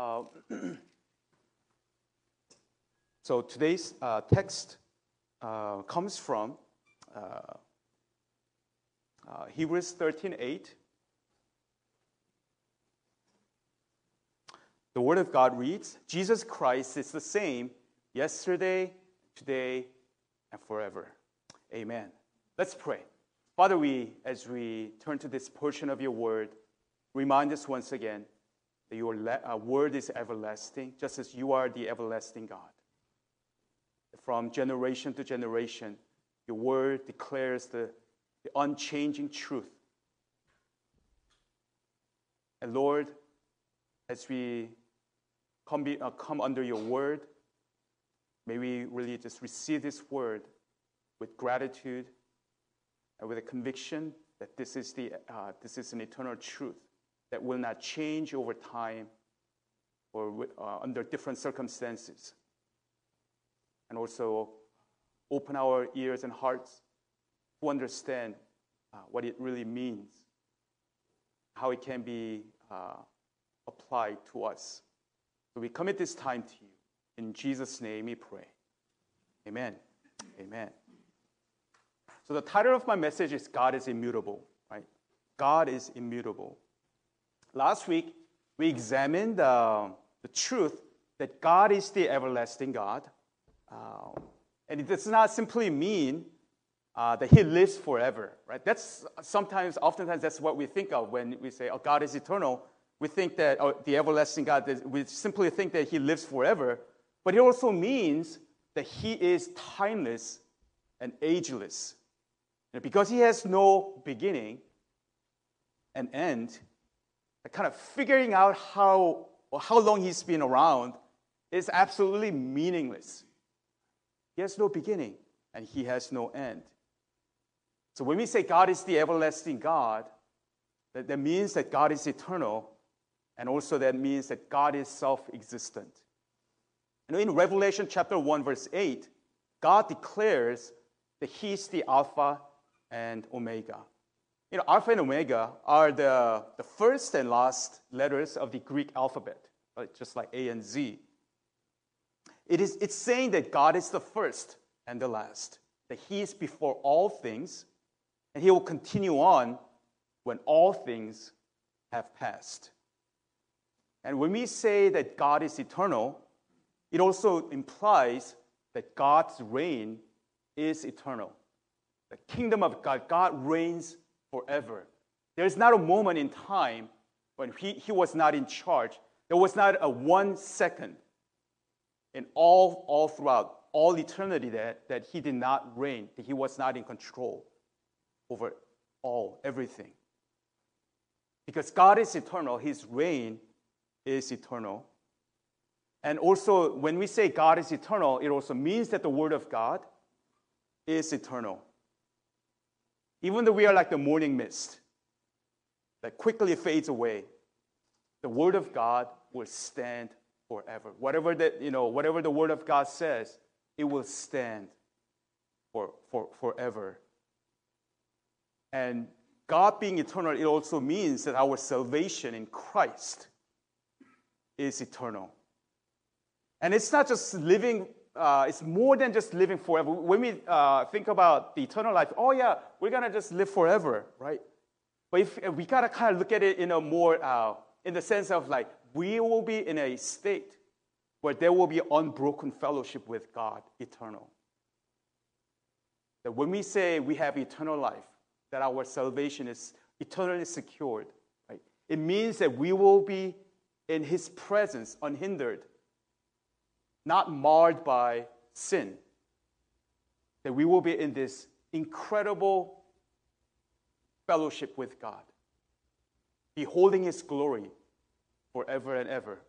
Uh, so today's uh, text uh, comes from uh, uh, Hebrews 13:8. The Word of God reads, "Jesus Christ is the same yesterday, today, and forever." Amen. Let's pray. Father, we, as we turn to this portion of your Word, remind us once again that your uh, Word is everlasting, just as you are the everlasting God. From generation to generation, your Word declares the, the unchanging truth. And Lord, as we come, be, uh, come under your Word, may we really just receive this Word with gratitude and with a conviction that this is, the, uh, this is an eternal truth that will not change over time or uh, under different circumstances. And also open our ears and hearts to understand uh, what it really means, how it can be uh, applied to us. So we commit this time to you. In Jesus' name we pray. Amen. Amen. So the title of my message is God is immutable, right? God is immutable. Last week, we examined uh, the truth that God is the everlasting God. Uh, and it does not simply mean uh, that He lives forever, right? That's sometimes, oftentimes, that's what we think of when we say, oh, God is eternal. We think that oh, the everlasting God, we simply think that He lives forever. But it also means that He is timeless and ageless. And because he has no beginning and end, kind of figuring out how, how long he's been around is absolutely meaningless. He has no beginning and he has no end. So when we say God is the everlasting God, that, that means that God is eternal, and also that means that God is self existent. And in Revelation chapter 1, verse 8, God declares that He is the Alpha and Omega. You know, Alpha and Omega are the, the first and last letters of the Greek alphabet, right? just like A and Z. It is, it's saying that God is the first and the last, that He is before all things, and He will continue on when all things have passed. And when we say that God is eternal, it also implies that God's reign is eternal the kingdom of God, God reigns forever. There is not a moment in time when he, he was not in charge. There was not a one second in all, all throughout, all eternity that, that he did not reign, that he was not in control over all, everything. Because God is eternal, his reign is eternal. And also, when we say God is eternal, it also means that the Word of God is eternal. Even though we are like the morning mist that quickly fades away, the word of God will stand forever. Whatever that, you know, whatever the word of God says, it will stand for, for forever. And God being eternal, it also means that our salvation in Christ is eternal. And it's not just living uh, it's more than just living forever. When we uh, think about the eternal life, oh yeah, we're gonna just live forever, right? But if, if we gotta kind of look at it in a more, uh, in the sense of like, we will be in a state where there will be unbroken fellowship with God, eternal. That when we say we have eternal life, that our salvation is eternally secured, right? It means that we will be in His presence unhindered not marred by sin. That we will be in this incredible fellowship with God, beholding His glory forever and ever.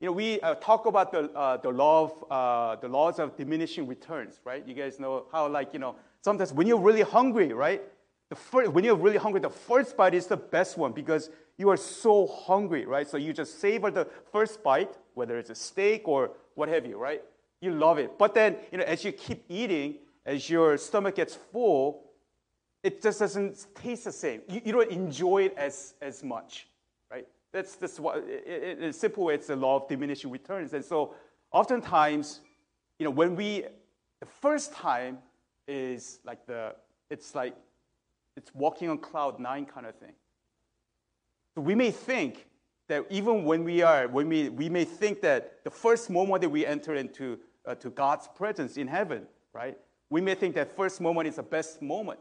You know, we uh, talk about the, uh, the, law of, uh, the laws of diminishing returns, right? You guys know how, like, you know, sometimes when you're really hungry, right? The first, when you're really hungry, the first bite is the best one because you are so hungry, right? So you just savor the first bite, whether it's a steak or what have you, right? You love it. But then, you know, as you keep eating, as your stomach gets full, it just doesn't taste the same. You, you don't enjoy it as, as much, right? That's, that's what, in a simple way, it's the law of diminishing returns. And so oftentimes, you know, when we, the first time is like the, it's like, it's walking on cloud nine kind of thing. So we may think that even when we are, when we, we may think that the first moment that we enter into uh, to God's presence in heaven, right? We may think that first moment is the best moment.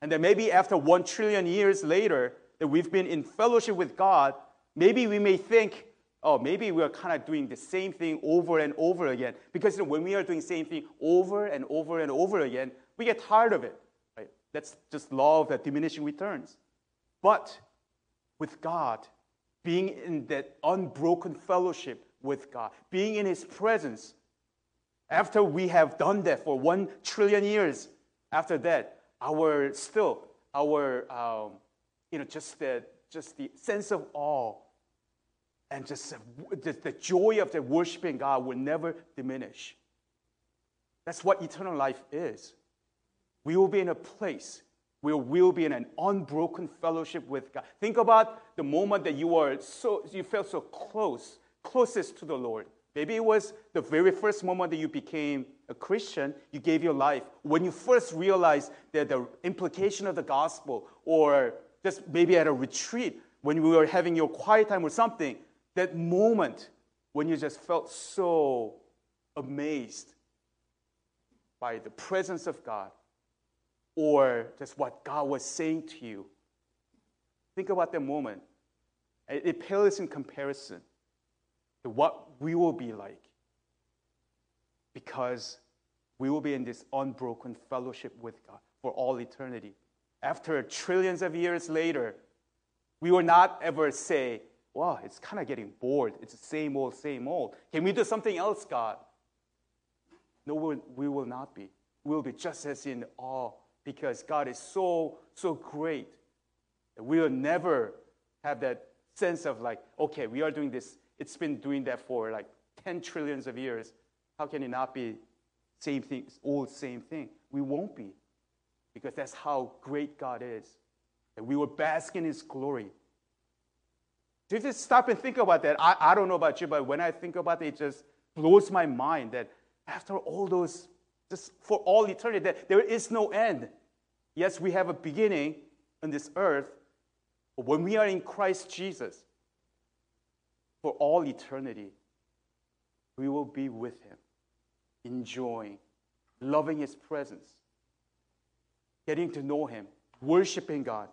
And then maybe after one trillion years later, that we've been in fellowship with God, maybe we may think, oh, maybe we're kind of doing the same thing over and over again. Because you know, when we are doing the same thing over and over and over again, we get tired of it. Right? That's just law of the diminishing returns. But with God, being in that unbroken fellowship with God, being in His presence, after we have done that for one trillion years, after that, our still, our, um, you know, just the, just the sense of awe and just the, the joy of the worshiping God will never diminish. That's what eternal life is. We will be in a place we will be in an unbroken fellowship with God. Think about the moment that you were so you felt so close, closest to the Lord. Maybe it was the very first moment that you became a Christian, you gave your life. When you first realized that the implication of the gospel, or just maybe at a retreat, when you were having your quiet time or something, that moment when you just felt so amazed by the presence of God, or just what God was saying to you. Think about that moment. It pales in comparison to what we will be like because we will be in this unbroken fellowship with God for all eternity. After trillions of years later, we will not ever say, Wow, it's kind of getting bored. It's the same old, same old. Can we do something else, God? No, we will not be. We will be just as in awe because God is so, so great that we will never have that sense of like, okay, we are doing this it's been doing that for like 10 trillions of years. How can it not be same thing, all same thing? We won't be. Because that's how great God is. And we will bask in his glory. So you just stop and think about that. I, I don't know about you, but when I think about it, it just blows my mind that after all those, just for all eternity, that there is no end. Yes, we have a beginning on this earth, but when we are in Christ Jesus, for all eternity, we will be with Him, enjoying, loving His presence, getting to know Him, worshiping God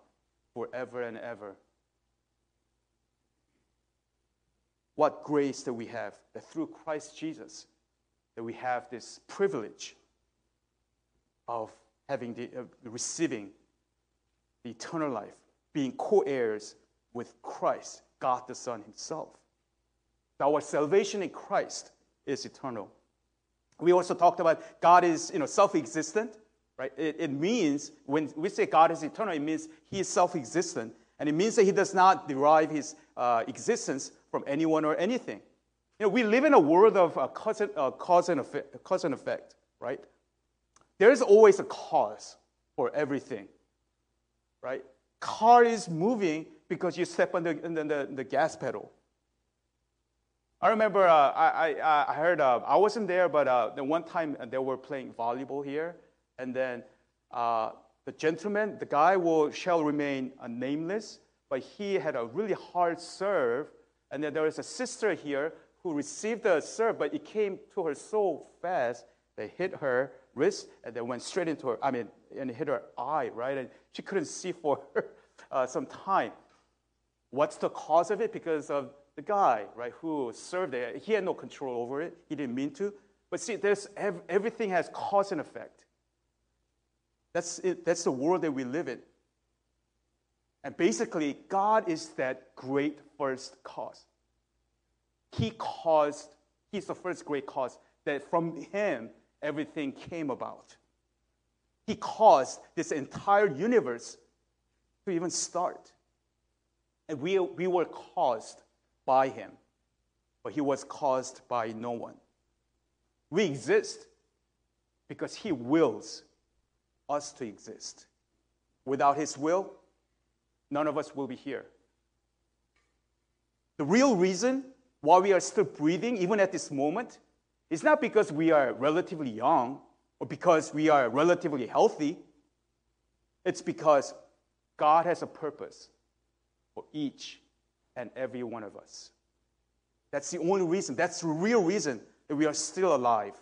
forever and ever. What grace that we have that through Christ Jesus, that we have this privilege of having the uh, receiving the eternal life, being co-heirs with Christ, God the Son Himself. Our salvation in Christ is eternal. We also talked about God is you know, self existent, right? It, it means when we say God is eternal, it means He is self existent. And it means that He does not derive His uh, existence from anyone or anything. You know, we live in a world of uh, cause, and, uh, cause, and effect, cause and effect, right? There is always a cause for everything, right? Car is moving because you step on the, the, the, gas pedal. I remember uh, I, I, I, heard, uh, I wasn't there, but uh, the one time they were playing volleyball here, and then uh, the gentleman, the guy will, shall remain uh, nameless, but he had a really hard serve, and then there was a sister here who received the serve, but it came to her so fast, they hit her wrist, and they went straight into her, I mean, and hit her eye, right? And she couldn't see for uh, some time. What's the cause of it? Because of the guy, right, who served there, he had no control over it. He didn't mean to. But see, there's, everything has cause and effect. That's, it, that's the world that we live in. And basically, God is that great first cause. He caused, He's the first great cause that from Him everything came about. He caused this entire universe to even start. And we, we were caused by him, but he was caused by no one. We exist because he wills us to exist. Without his will, none of us will be here. The real reason why we are still breathing, even at this moment, is not because we are relatively young or because we are relatively healthy. It's because God has a purpose for each and every one of us. That's the only reason, that's the real reason that we are still alive.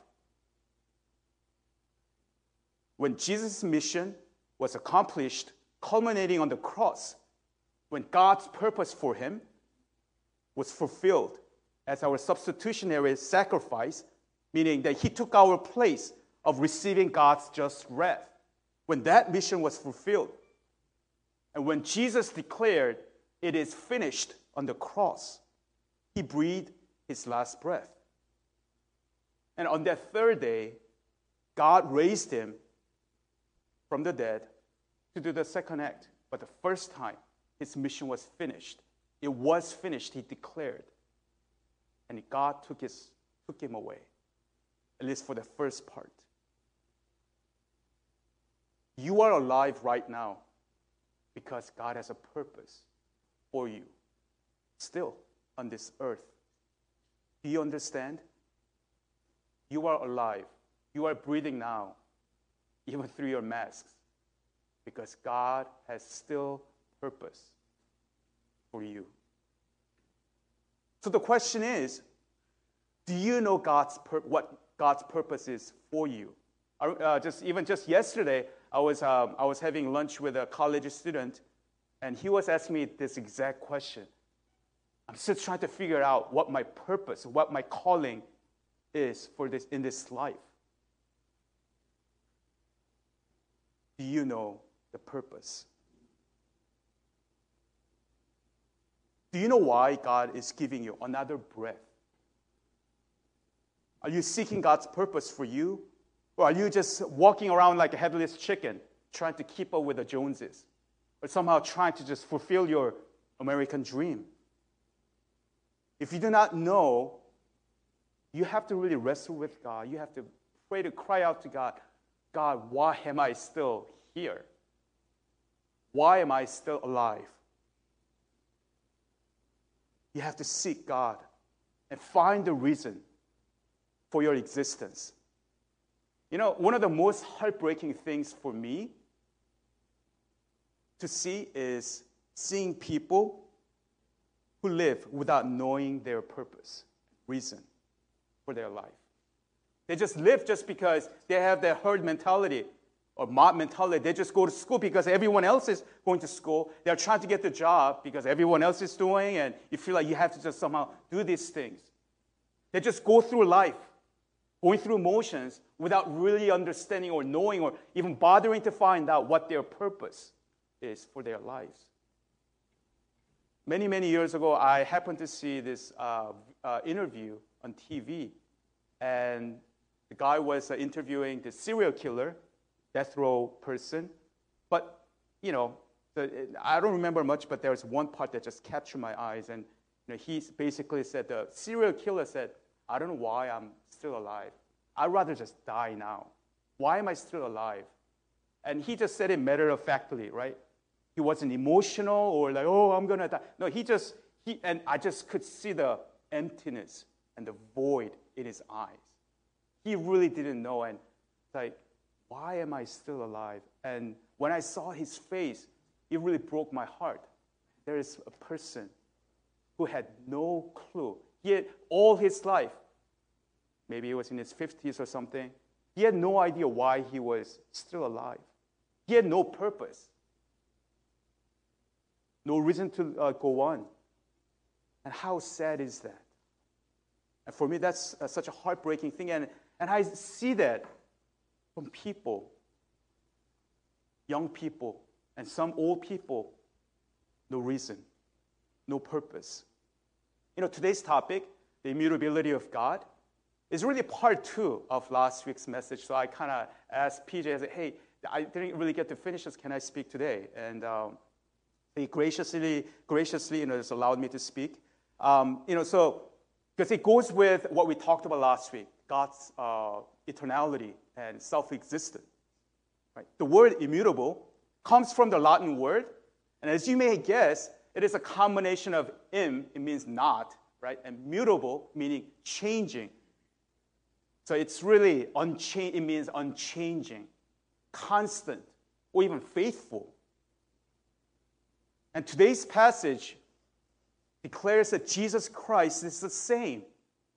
When Jesus' mission was accomplished, culminating on the cross, when God's purpose for him was fulfilled as our substitutionary sacrifice, meaning that he took our place of receiving God's just wrath. When that mission was fulfilled, and when Jesus declared, It is finished on the cross, he breathed his last breath. And on that third day, God raised him from the dead to do the second act. But the first time, his mission was finished. It was finished, he declared. And God took, his, took him away, at least for the first part. You are alive right now because God has a purpose for you, still on this earth. Do you understand? You are alive. You are breathing now, even through your masks, because God has still purpose for you. So the question is do you know God's pur- what God's purposes for you? Uh, just even just yesterday, I was um, I was having lunch with a college student, and he was asking me this exact question. I'm still trying to figure out what my purpose, what my calling is for this in this life. Do you know the purpose? Do you know why God is giving you another breath? Are you seeking God's purpose for you? Or are you just walking around like a headless chicken, trying to keep up with the Joneses? Or somehow trying to just fulfill your American dream? If you do not know, you have to really wrestle with God. You have to pray to cry out to God God, why am I still here? Why am I still alive? You have to seek God and find the reason for your existence. You know, one of the most heartbreaking things for me to see is seeing people who live without knowing their purpose, reason for their life. They just live just because they have their herd mentality or mob mentality. They just go to school because everyone else is going to school. They're trying to get the job because everyone else is doing, and you feel like you have to just somehow do these things. They just go through life, going through motions without really understanding or knowing or even bothering to find out what their purpose is for their lives. Many, many years ago, I happened to see this uh, uh, interview on TV, and the guy was uh, interviewing the serial killer, death row person. But, you know, the, I don't remember much, but there was one part that just captured my eyes. And you know, he basically said, the serial killer said, I don't know why I'm still alive. I'd rather just die now. Why am I still alive? And he just said it matter of factly, right? He wasn't emotional or like, oh, I'm gonna die. No, he just, he, and I just could see the emptiness and the void in his eyes. He really didn't know. And like, why am I still alive? And when I saw his face, it really broke my heart. There is a person who had no clue. He had all his life, maybe he was in his 50s or something, he had no idea why he was still alive. He had no purpose no reason to uh, go on. And how sad is that? And for me, that's uh, such a heartbreaking thing. And, and I see that from people, young people, and some old people, no reason, no purpose. You know, today's topic, the immutability of God, is really part two of last week's message. So I kind of asked PJ, I said, hey, I didn't really get to finish this. Can I speak today? And um, he graciously, graciously, you know, just allowed me to speak. Um, you know, so because it goes with what we talked about last week, God's uh, eternality and self-existent. Right? The word immutable comes from the Latin word, and as you may guess, it is a combination of im, it means not, right? And mutable, meaning changing. So it's really unchanging, it means unchanging, constant, or even faithful. And today's passage declares that Jesus Christ is the same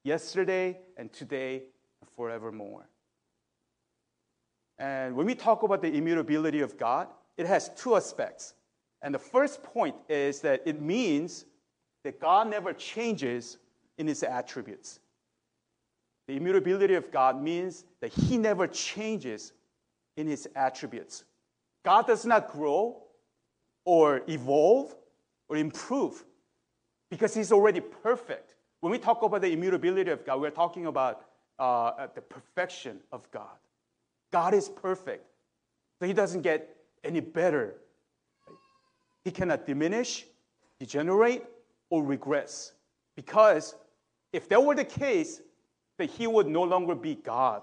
yesterday and today and forevermore. And when we talk about the immutability of God, it has two aspects. And the first point is that it means that God never changes in his attributes. The immutability of God means that he never changes in his attributes. God does not grow or evolve or improve because he's already perfect. When we talk about the immutability of God, we're talking about uh, the perfection of God. God is perfect. So he doesn't get any better. He cannot diminish, degenerate, or regress. Because if that were the case, then he would no longer be God.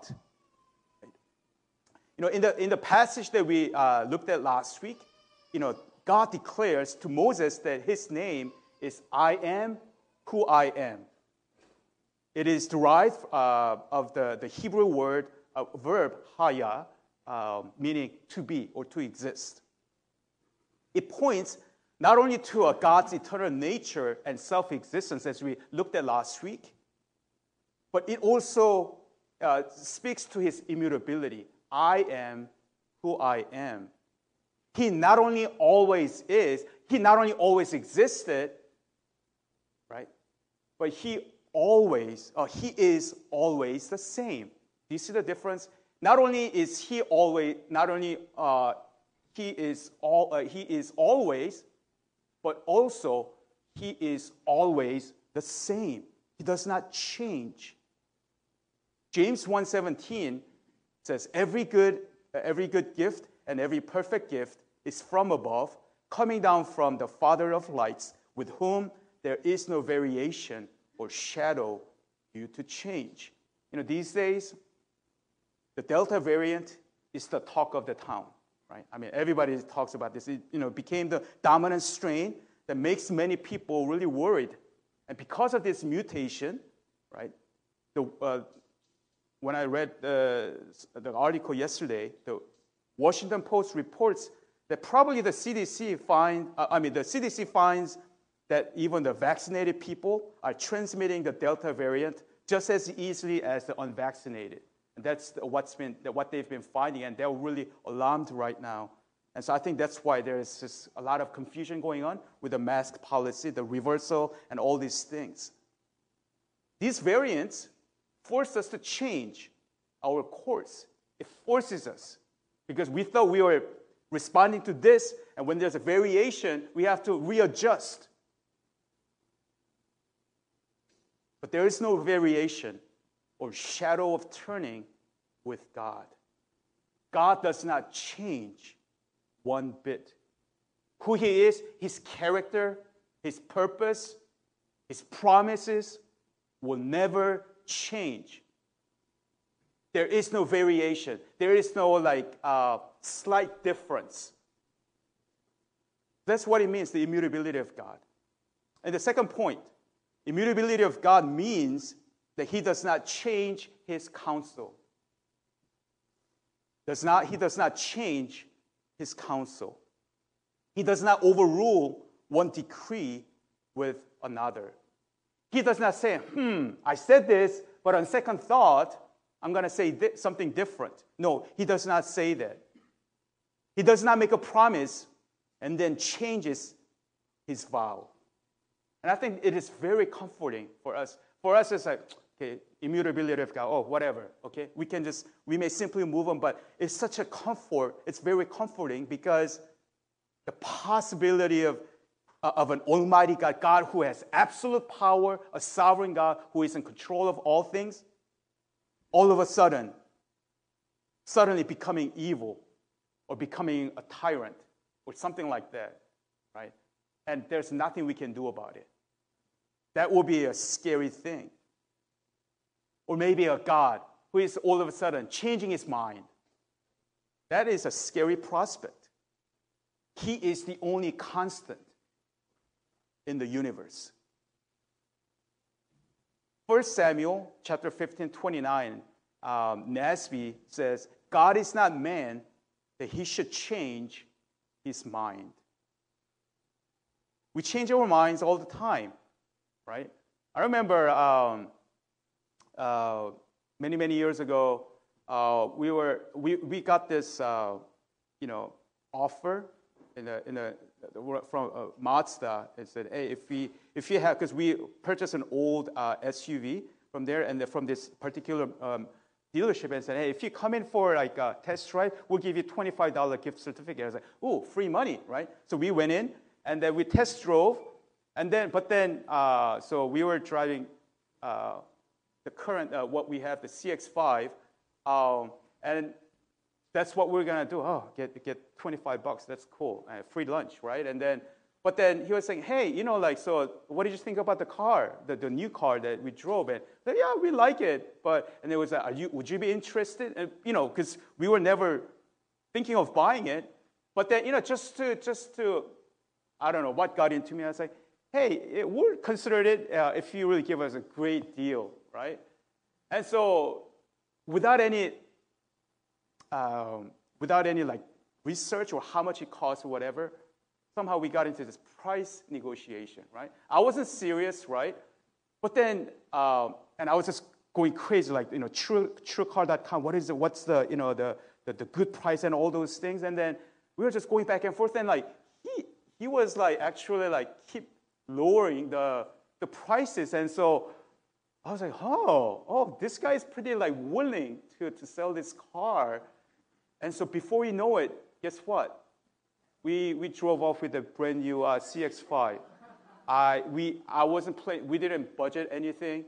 You know, in the, in the passage that we uh, looked at last week, you know, God declares to Moses that his name is I am who I am. It is derived uh, of the, the Hebrew word, uh, verb, haya, uh, meaning to be or to exist. It points not only to a God's eternal nature and self existence, as we looked at last week, but it also uh, speaks to his immutability. I am who I am. He not only always is, he not only always existed, right, but he always, uh, he is always the same. Do you see the difference? Not only is he always, not only uh, he is all, uh, he is always, but also he is always the same. He does not change. James 1:17 says, "Every good, every good gift and every perfect gift is from above, coming down from the Father of lights, with whom there is no variation or shadow due to change." You know, these days, the Delta variant is the talk of the town, right? I mean, everybody talks about this. It, you know, became the dominant strain that makes many people really worried. And because of this mutation, right, the, uh, when I read the, the article yesterday, the Washington Post reports that probably the CDC find, uh, I mean, the CDC finds that even the vaccinated people are transmitting the Delta variant just as easily as the unvaccinated. And that's what's been, what they've been finding, and they're really alarmed right now. And so I think that's why there's just a lot of confusion going on with the mask policy, the reversal, and all these things. These variants force us to change our course. It forces us because we thought we were responding to this, and when there's a variation, we have to readjust. But there is no variation or shadow of turning with God. God does not change one bit. Who He is, His character, His purpose, His promises will never change. There is no variation. There is no like uh, slight difference. That's what it means, the immutability of God. And the second point, immutability of God means that he does not change his counsel. Does not, he does not change his counsel. He does not overrule one decree with another. He does not say, hmm, I said this, but on second thought, I'm going to say something different. No, he does not say that. He does not make a promise and then changes his vow. And I think it is very comforting for us. For us, it's like, okay, immutability of God, oh, whatever, okay? We can just, we may simply move on, but it's such a comfort, it's very comforting because the possibility of, Uh, of an almighty God, God who has absolute power, a sovereign God who is in control of all things, all of a sudden, suddenly becoming evil or becoming a tyrant or something like that, right? And there's nothing we can do about it. That will be a scary thing. Or maybe a God who is all of a sudden changing his mind. That is a scary prospect. He is the only constant. In the universe. 1 Samuel chapter 15, 29, um, NASB says, God is not man that he should change his mind. We change our minds all the time, right? I remember um, uh, many, many years ago, uh, we, were, we, we got this, uh, you know, offer in a, in a, from uh, Mazda. It said, hey, if we, if you have, because we purchased an old uh, SUV from there and from this particular um, dealership and said, hey, if you come in for like a test drive, we'll give you $25 gift certificate. I was like, oh, free money, right? So we went in and then we test drove. And then, but then, uh, so we were driving uh, the current, uh, what we have, the CX5. Um, and that's what we're gonna do. Oh, get, get 25 bucks, that's cool. Uh, free lunch, right? And then, but then he was saying, hey, you know, like, so what did you think about the car, the, the new car that we drove? And said, yeah, we like it. But, and it was like, you, would you be interested? And, you know, because we were never thinking of buying it. But then, you know, just to, just to, I don't know what got into me. I was like, hey, we'll consider it uh, if you really give us a great deal, right? And so, without any, um, without any like research or how much it costs or whatever, somehow we got into this price negotiation, right? I wasn't serious, right? But then, um, and I was just going crazy, like, you know, true, truecar.com, what is it, what's the, you know, the, the, the good price and all those things. And then we were just going back and forth and like, he, he was like actually like keep lowering the, the prices. And so I was like, oh, oh, this guy is pretty like willing to, to sell this car. And so before you know it, guess what? we, we drove off with a brand new uh, CX5. I, we, I wasn't playing, we didn't budget anything.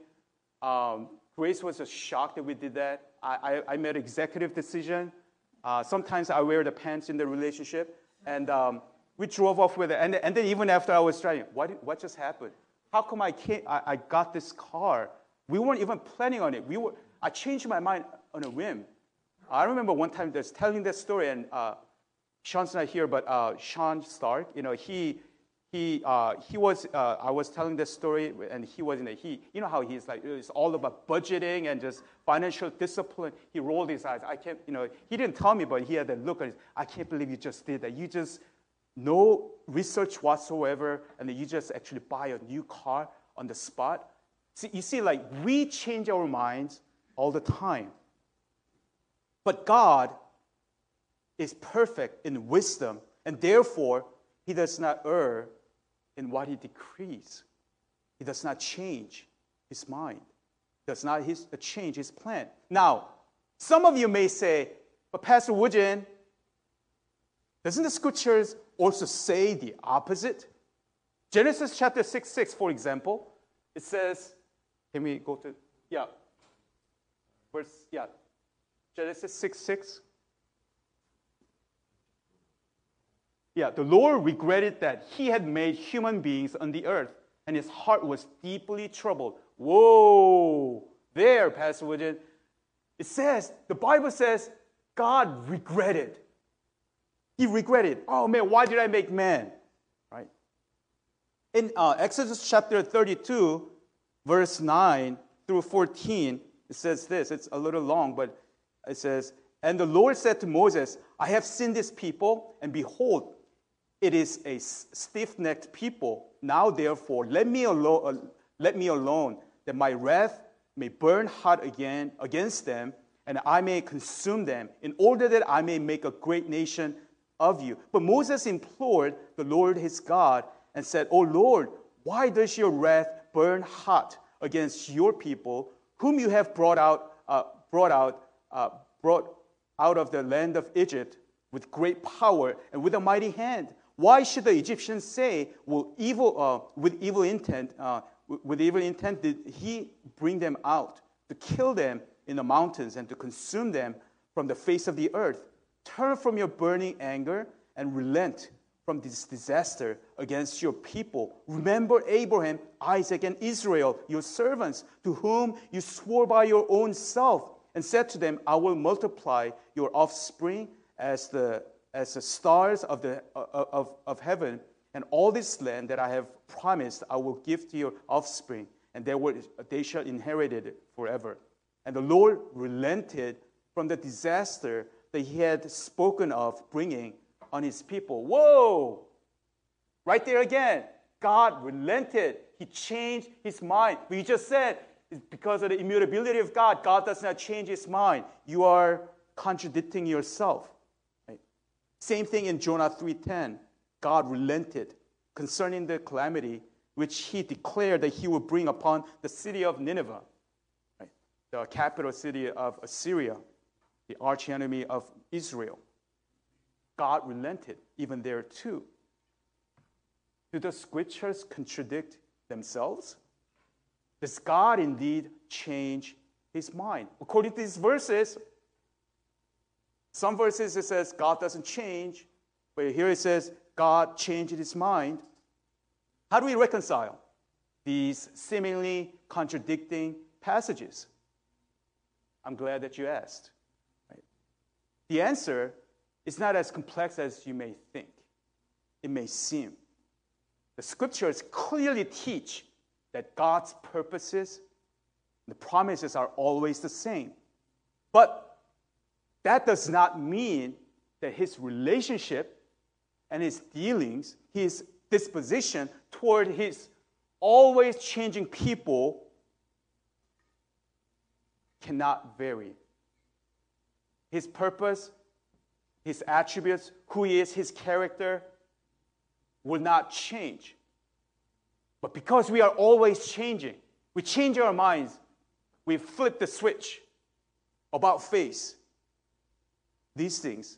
Um, Grace was just shocked that we did that. I, I, I made executive decision. Uh, sometimes I wear the pants in the relationship. And um, we drove off with it. And, and then even after I was driving, what, what just happened? How come I, can't, I, I got this car? We weren't even planning on it. We were, I changed my mind on a whim. I remember one time just telling that story, and uh, Sean's not here, but uh, Sean Stark, you know, he, he, uh, he was, uh, I was telling this story, and he was in a, he, you know how he's like, it's all about budgeting and just financial discipline. He rolled his eyes. I can't, you know, he didn't tell me, but he had that look on I can't believe you just did that. You just, no research whatsoever, and you just actually buy a new car on the spot. See, you see, like, we change our minds all the time. But God is perfect in wisdom, and therefore he does not err in what he decrees. He does not change his mind, does not his, uh, change his plan. Now, some of you may say, but Pastor Woojin, doesn't the scriptures also say the opposite? Genesis chapter 6 6, for example, it says, can we go to, yeah, verse, yeah, Genesis 6 6. Yeah, the Lord regretted that he had made human beings on the earth, and his heart was deeply troubled. Whoa, there, Pastor Woojin. It says, the Bible says, God regretted. He regretted, oh man, why did I make man? Right? In uh, Exodus chapter 32, verse 9 through 14, it says this. It's a little long, but it says, And the Lord said to Moses, I have seen this people, and behold, it is a stiff necked people. Now, therefore, let me, alone, uh, let me alone, that my wrath may burn hot again against them, and I may consume them, in order that I may make a great nation of you. But Moses implored the Lord his God and said, O Lord, why does your wrath burn hot against your people, whom you have brought out, uh, brought out, uh, brought out of the land of Egypt with great power and with a mighty hand? Why should the Egyptians say, well, evil, uh, with evil intent, uh, with evil intent did he bring them out to kill them in the mountains and to consume them from the face of the earth? Turn from your burning anger and relent from this disaster against your people. Remember Abraham, Isaac, and Israel, your servants, to whom you swore by your own self, and said to them, I will multiply your offspring as the as the stars of, the, uh, of, of heaven and all this land that I have promised I will give to your offspring, and they, will, they shall inherit it forever. And the Lord relented from the disaster that he had spoken of bringing on his people. Whoa! Right there again. God relented. He changed his mind. We just said because of the immutability of God, God does not change his mind. You are contradicting yourself. Right? Same thing in Jonah 3:10. God relented concerning the calamity which he declared that he would bring upon the city of Nineveh, right? the capital city of Assyria, the archenemy of Israel. God relented even there too. Do the scriptures contradict themselves? Does God indeed change his mind? According to these verses, some verses it says God doesn't change, but here it says God changed his mind. How do we reconcile these seemingly contradicting passages? I'm glad that you asked. Right? The answer is not as complex as you may think, it may seem. The scriptures clearly teach that God's purposes, the promises are always the same. But that does not mean that his relationship and his dealings, his disposition toward his always changing people cannot vary. His purpose, his attributes, who he is, his character, will not change. But because we are always changing, we change our minds, we flip the switch about face, these things.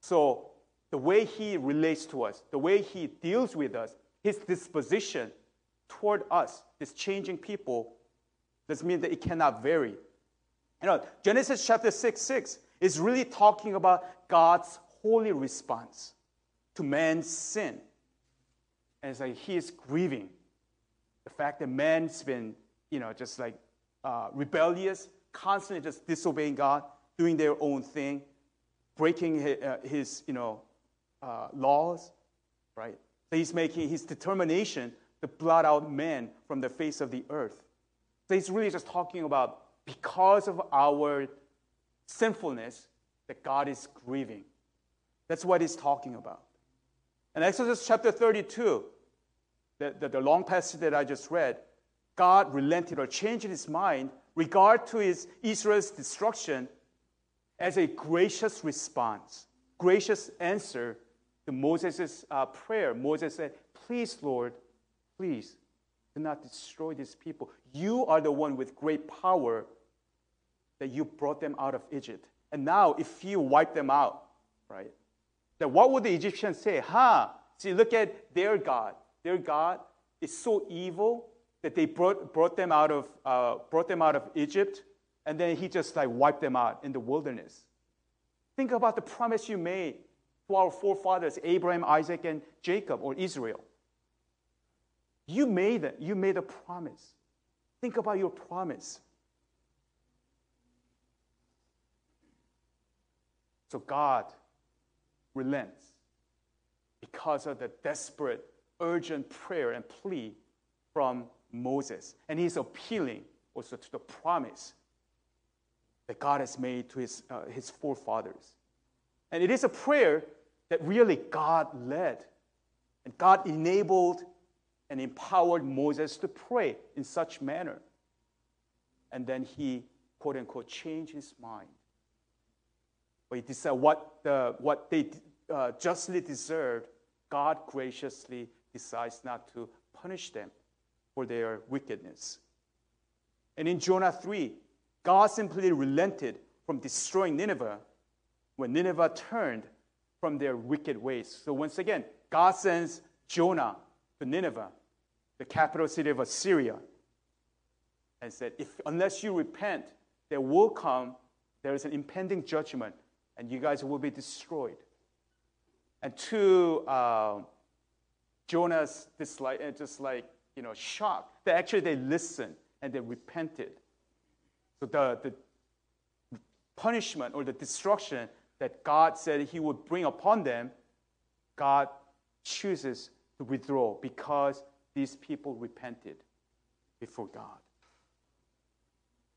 So, the way he relates to us, the way he deals with us, his disposition toward us, this changing people, does mean that it cannot vary. You know, Genesis chapter 6 6 is really talking about God's holy response to man's sin. And it's like he is grieving the fact that man's been, you know, just like uh, rebellious, constantly just disobeying God, doing their own thing, breaking his, uh, his you know, uh, laws, right? So he's making his determination to blot out man from the face of the earth. So he's really just talking about because of our sinfulness that God is grieving. That's what he's talking about. In Exodus chapter 32, the, the, the long passage that I just read, God relented or changed his mind regard to his Israel's destruction as a gracious response, gracious answer to Moses' uh, prayer. Moses said, Please, Lord, please do not destroy these people. You are the one with great power that you brought them out of Egypt. And now, if you wipe them out, right, then what would the Egyptians say? Ha! See, look at their God. Their God is so evil that they brought, brought, them out of, uh, brought them out of Egypt, and then he just like wiped them out in the wilderness. Think about the promise you made to our forefathers, Abraham, Isaac, and Jacob, or Israel. You made it. You made a promise. Think about your promise. So God relents because of the desperate, urgent prayer and plea from Moses. And he's appealing also to the promise that God has made to his, uh, his forefathers. And it is a prayer that really God led. And God enabled and empowered Moses to pray in such manner. And then he, quote unquote, changed his mind. What, the, what they uh, justly deserved, God graciously decides not to punish them for their wickedness. And in Jonah 3, God simply relented from destroying Nineveh when Nineveh turned from their wicked ways. So once again, God sends Jonah to Nineveh, the capital city of Assyria, and said, if, unless you repent, there will come, there is an impending judgment, and you guys will be destroyed. And to uh, Jonah's dislike, uh, just like, you know, shock, that actually they listened and they repented. So the, the punishment or the destruction that God said He would bring upon them, God chooses to withdraw because these people repented before God.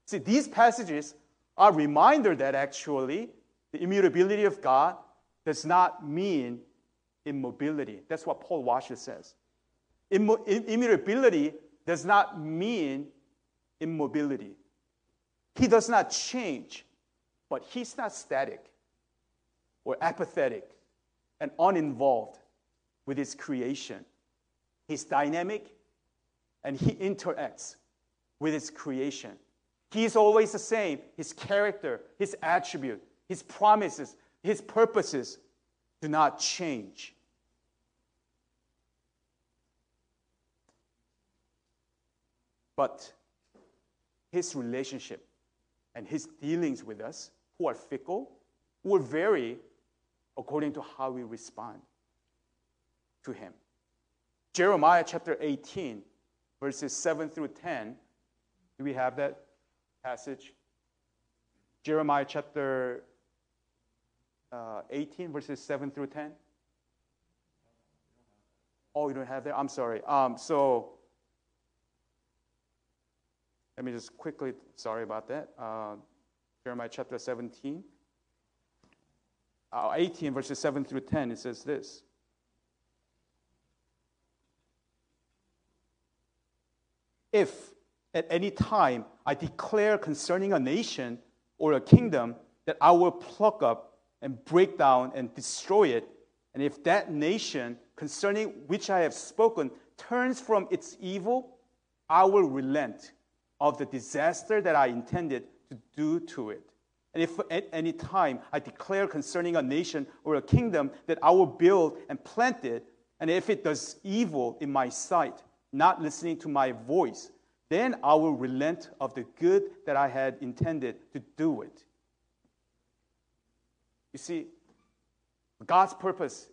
See, these passages are a reminder that actually the immutability of God does not mean immobility. That's what Paul Washer says. immutability does not mean immobility. He does not change, but he's not static or apathetic and uninvolved with his creation. He's dynamic and he interacts with his creation. He's always the same. His character, his attribute, his promises, his purposes do not change. But his relationship and his dealings with us, who are fickle, will vary according to how we respond to him. Jeremiah chapter 18, verses 7 through 10. Do we have that passage? Jeremiah chapter uh, 18, verses 7 through 10. Oh, you don't have that? I'm sorry. Um, so, let me just quickly, sorry about that. Uh, Jeremiah chapter 17, uh, 18, verses 7 through 10, it says this. If at any time I declare concerning a nation or a kingdom that I will pluck up and break down and destroy it, and if that nation concerning which I have spoken turns from its evil, I will relent of the disaster that I intended to do to it. And if at any time I declare concerning a nation or a kingdom that I will build and plant it, and if it does evil in my sight, not listening to my voice, then I will relent of the good that I had intended to do it. You see, God's purpose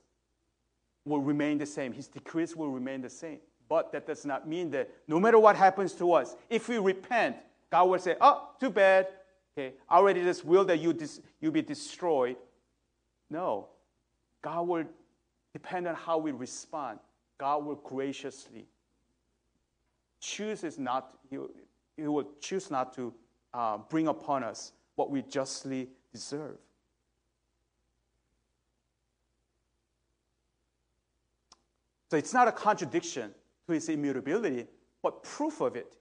will remain the same, His decrees will remain the same. But that does not mean that no matter what happens to us, if we repent, God will say, Oh, too bad. Okay, I already just will that you, dis- you be destroyed. No. God will depend on how we respond. God will graciously chooses not, he, he will choose not to uh, bring upon us what we justly deserve. So it's not a contradiction to his immutability, but proof of it.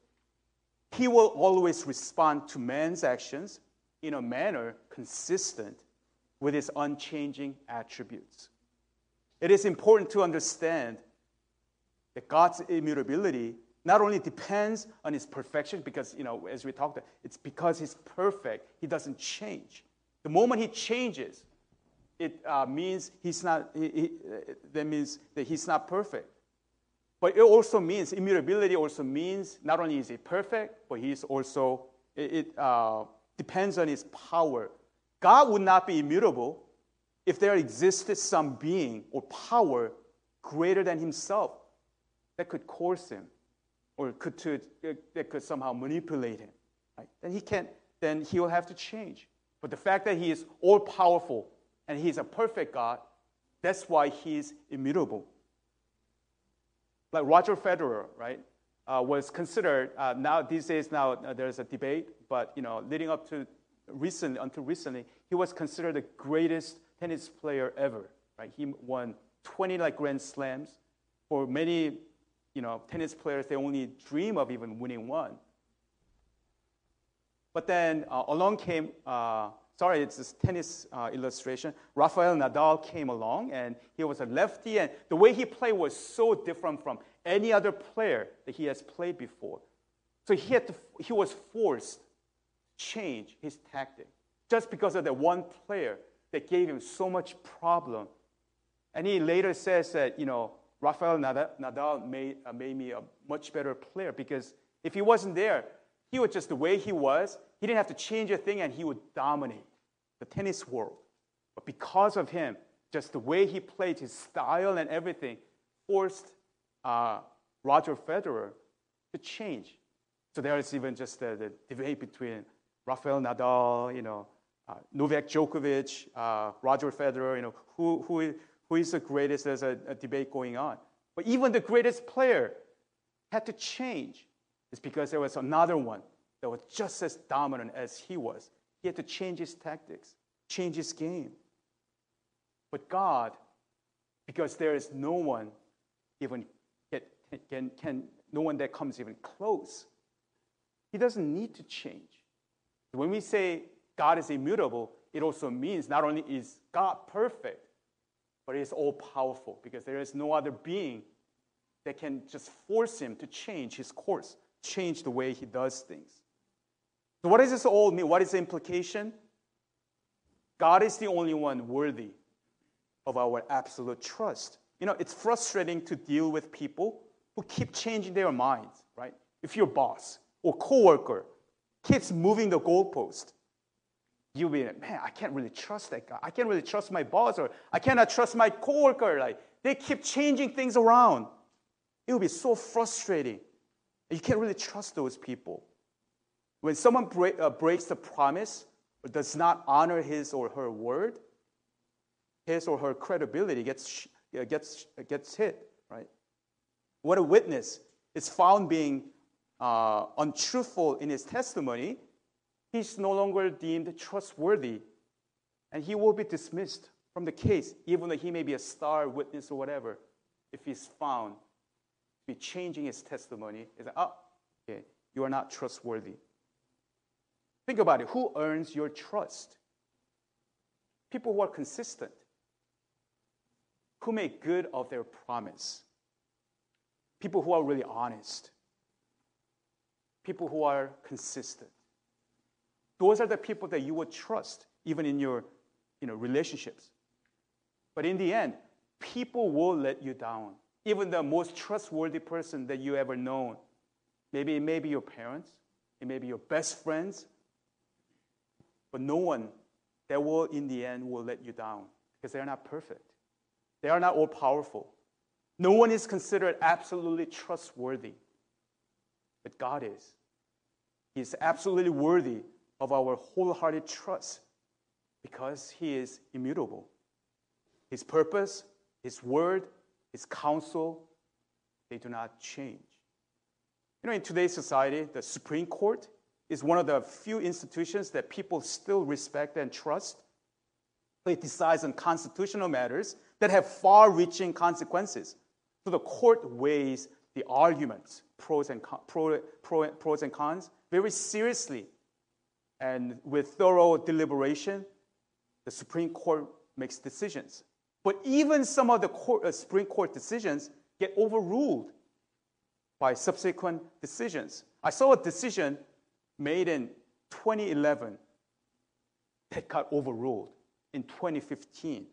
He will always respond to man's actions in a manner consistent with his unchanging attributes. It is important to understand that God's immutability not only depends on his perfection, because, you know, as we talked, it's because he's perfect, he doesn't change. The moment he changes, it uh, means he's not, he, he, uh, that means that he's not perfect. But it also means, immutability also means not only is he perfect, but he's also, it, it uh, depends on his power. God would not be immutable if there existed some being or power greater than himself that could coerce him or could to, that could somehow manipulate him. Right? Then he can't, then he will have to change. But the fact that he is all powerful and he's a perfect God, that's why he's immutable. Like Roger Federer, right, uh, was considered, uh, now these days now uh, there's a debate, but you know, leading up to recently, until recently, he was considered the greatest tennis player ever, right? He won 20 like Grand Slams. For many you know, tennis players, they only dream of even winning one. But then uh, along came, uh, sorry, it's this tennis uh, illustration. Rafael Nadal came along, and he was a lefty, and the way he played was so different from any other player that he has played before. So he, had to, he was forced to change his tactic just because of that one player that gave him so much problem. And he later says that, you know, Rafael Nadal made, uh, made me a much better player because if he wasn't there, he was just the way he was. He didn't have to change a thing and he would dominate the tennis world. But because of him, just the way he played, his style and everything, forced uh, Roger Federer to change. So there is even just the, the debate between Rafael Nadal, you know, uh, Novak Djokovic, uh, Roger Federer, you know, who, who, who is the greatest, there's a, a debate going on. But even the greatest player had to change. It's because there was another one that was just as dominant as he was. He had to change his tactics, change his game. But God, because there is no one even can, can, no one that comes even close, he doesn't need to change. When we say God is immutable, it also means not only is God perfect, but he is all powerful because there is no other being that can just force him to change his course, change the way he does things. So, what does this all mean? What is the implication? God is the only one worthy of our absolute trust. You know, it's frustrating to deal with people who keep changing their minds, right? If your boss or coworker keeps moving the goalpost, you'll be like, man, I can't really trust that guy. I can't really trust my boss, or I cannot trust my coworker. Like they keep changing things around. It will be so frustrating. You can't really trust those people. When someone break, uh, breaks the promise or does not honor his or her word, his or her credibility gets, uh, gets, gets hit, right? When a witness is found being uh, untruthful in his testimony, he's no longer deemed trustworthy and he will be dismissed from the case, even though he may be a star witness or whatever, if he's found to be changing his testimony. Is like, oh, okay, you are not trustworthy. Think about it. Who earns your trust? People who are consistent, who make good of their promise, people who are really honest, people who are consistent. Those are the people that you would trust, even in your you know, relationships. But in the end, people will let you down. Even the most trustworthy person that you ever known. Maybe it may be your parents, it may be your best friends, but no one that will, in the end, will let you down because they're not perfect. They are not all powerful. No one is considered absolutely trustworthy, but God is. He is absolutely worthy of our wholehearted trust because He is immutable. His purpose, His word, His counsel, they do not change. You know, in today's society, the Supreme Court is one of the few institutions that people still respect and trust. It decides on constitutional matters that have far reaching consequences. So the court weighs the arguments, pros and, pro, pro, pros and cons, very seriously and with thorough deliberation, the Supreme Court makes decisions. But even some of the court, uh, Supreme Court decisions get overruled by subsequent decisions. I saw a decision made in 2011 that got overruled in 2015.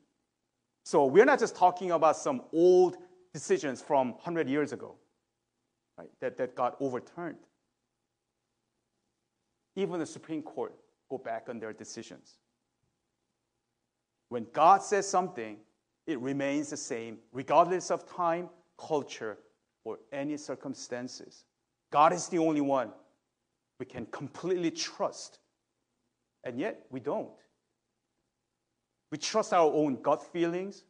So we're not just talking about some old decisions from 100 years ago right, that, that got overturned even the Supreme Court go back on their decisions. When God says something, it remains the same, regardless of time, culture, or any circumstances. God is the only one we can completely trust. And yet, we don't. We trust our own gut feelings,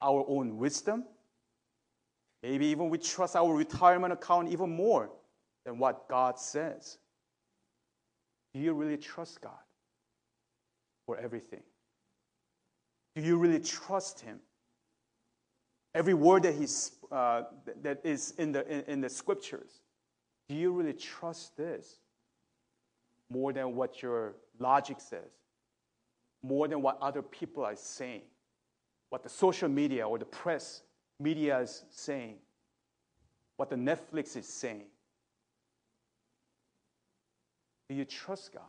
our own wisdom. Maybe even we trust our retirement account even more than what God says. Do you really trust God for everything? Do you really trust Him? Every word that He's uh, that is in the in, in the scriptures. Do you really trust this more than what your logic says? More than what other people are saying? What the social media or the press media is saying? What the Netflix is saying? Do you trust God?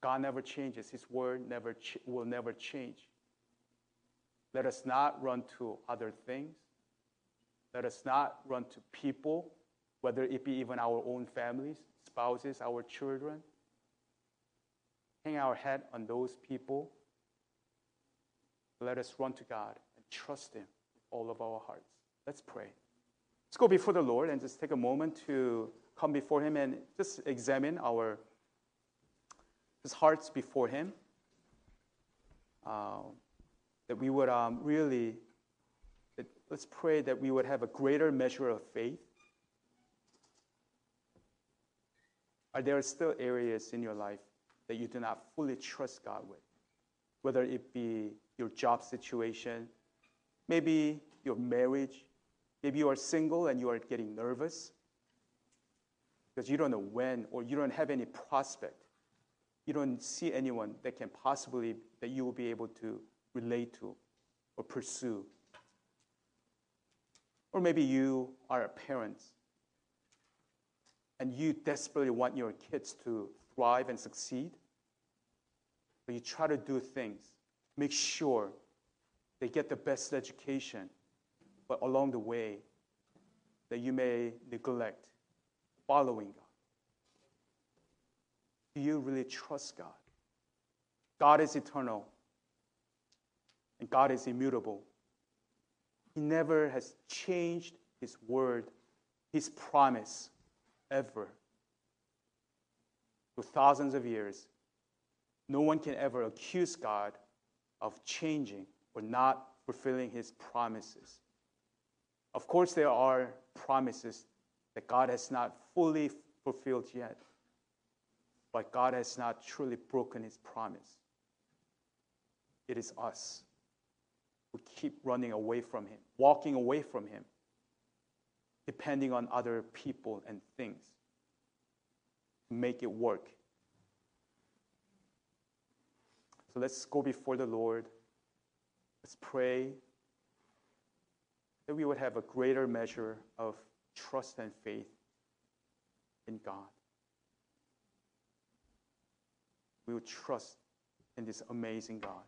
God never changes. His word never ch- will never change. Let us not run to other things. Let us not run to people, whether it be even our own families, spouses, our children. Hang our head on those people. Let us run to God and trust Him with all of our hearts. Let's pray. Let's go before the Lord and just take a moment to come before Him and just examine our His hearts before Him. Uh, that we would um, really, that, let's pray that we would have a greater measure of faith. Are there still areas in your life that you do not fully trust God with? Whether it be your job situation, maybe your marriage, maybe you are single and you are getting nervous because you don't know when or you don't have any prospect. You don't see anyone that can possibly that you will be able to relate to or pursue. Or maybe you are a parent and you desperately want your kids to thrive and succeed. But you try to do things, make sure they get the best education, but along the way, that you may neglect following God. Do you really trust God? God is eternal, and God is immutable. He never has changed His word, His promise, ever. For thousands of years, no one can ever accuse God of changing or not fulfilling His promises. Of course, there are promises that God has not fully fulfilled yet, but God has not truly broken His promise. It is us who keep running away from Him, walking away from Him, depending on other people and things to make it work. So let's go before the Lord. Let's pray that we would have a greater measure of trust and faith in God. We would trust in this amazing God.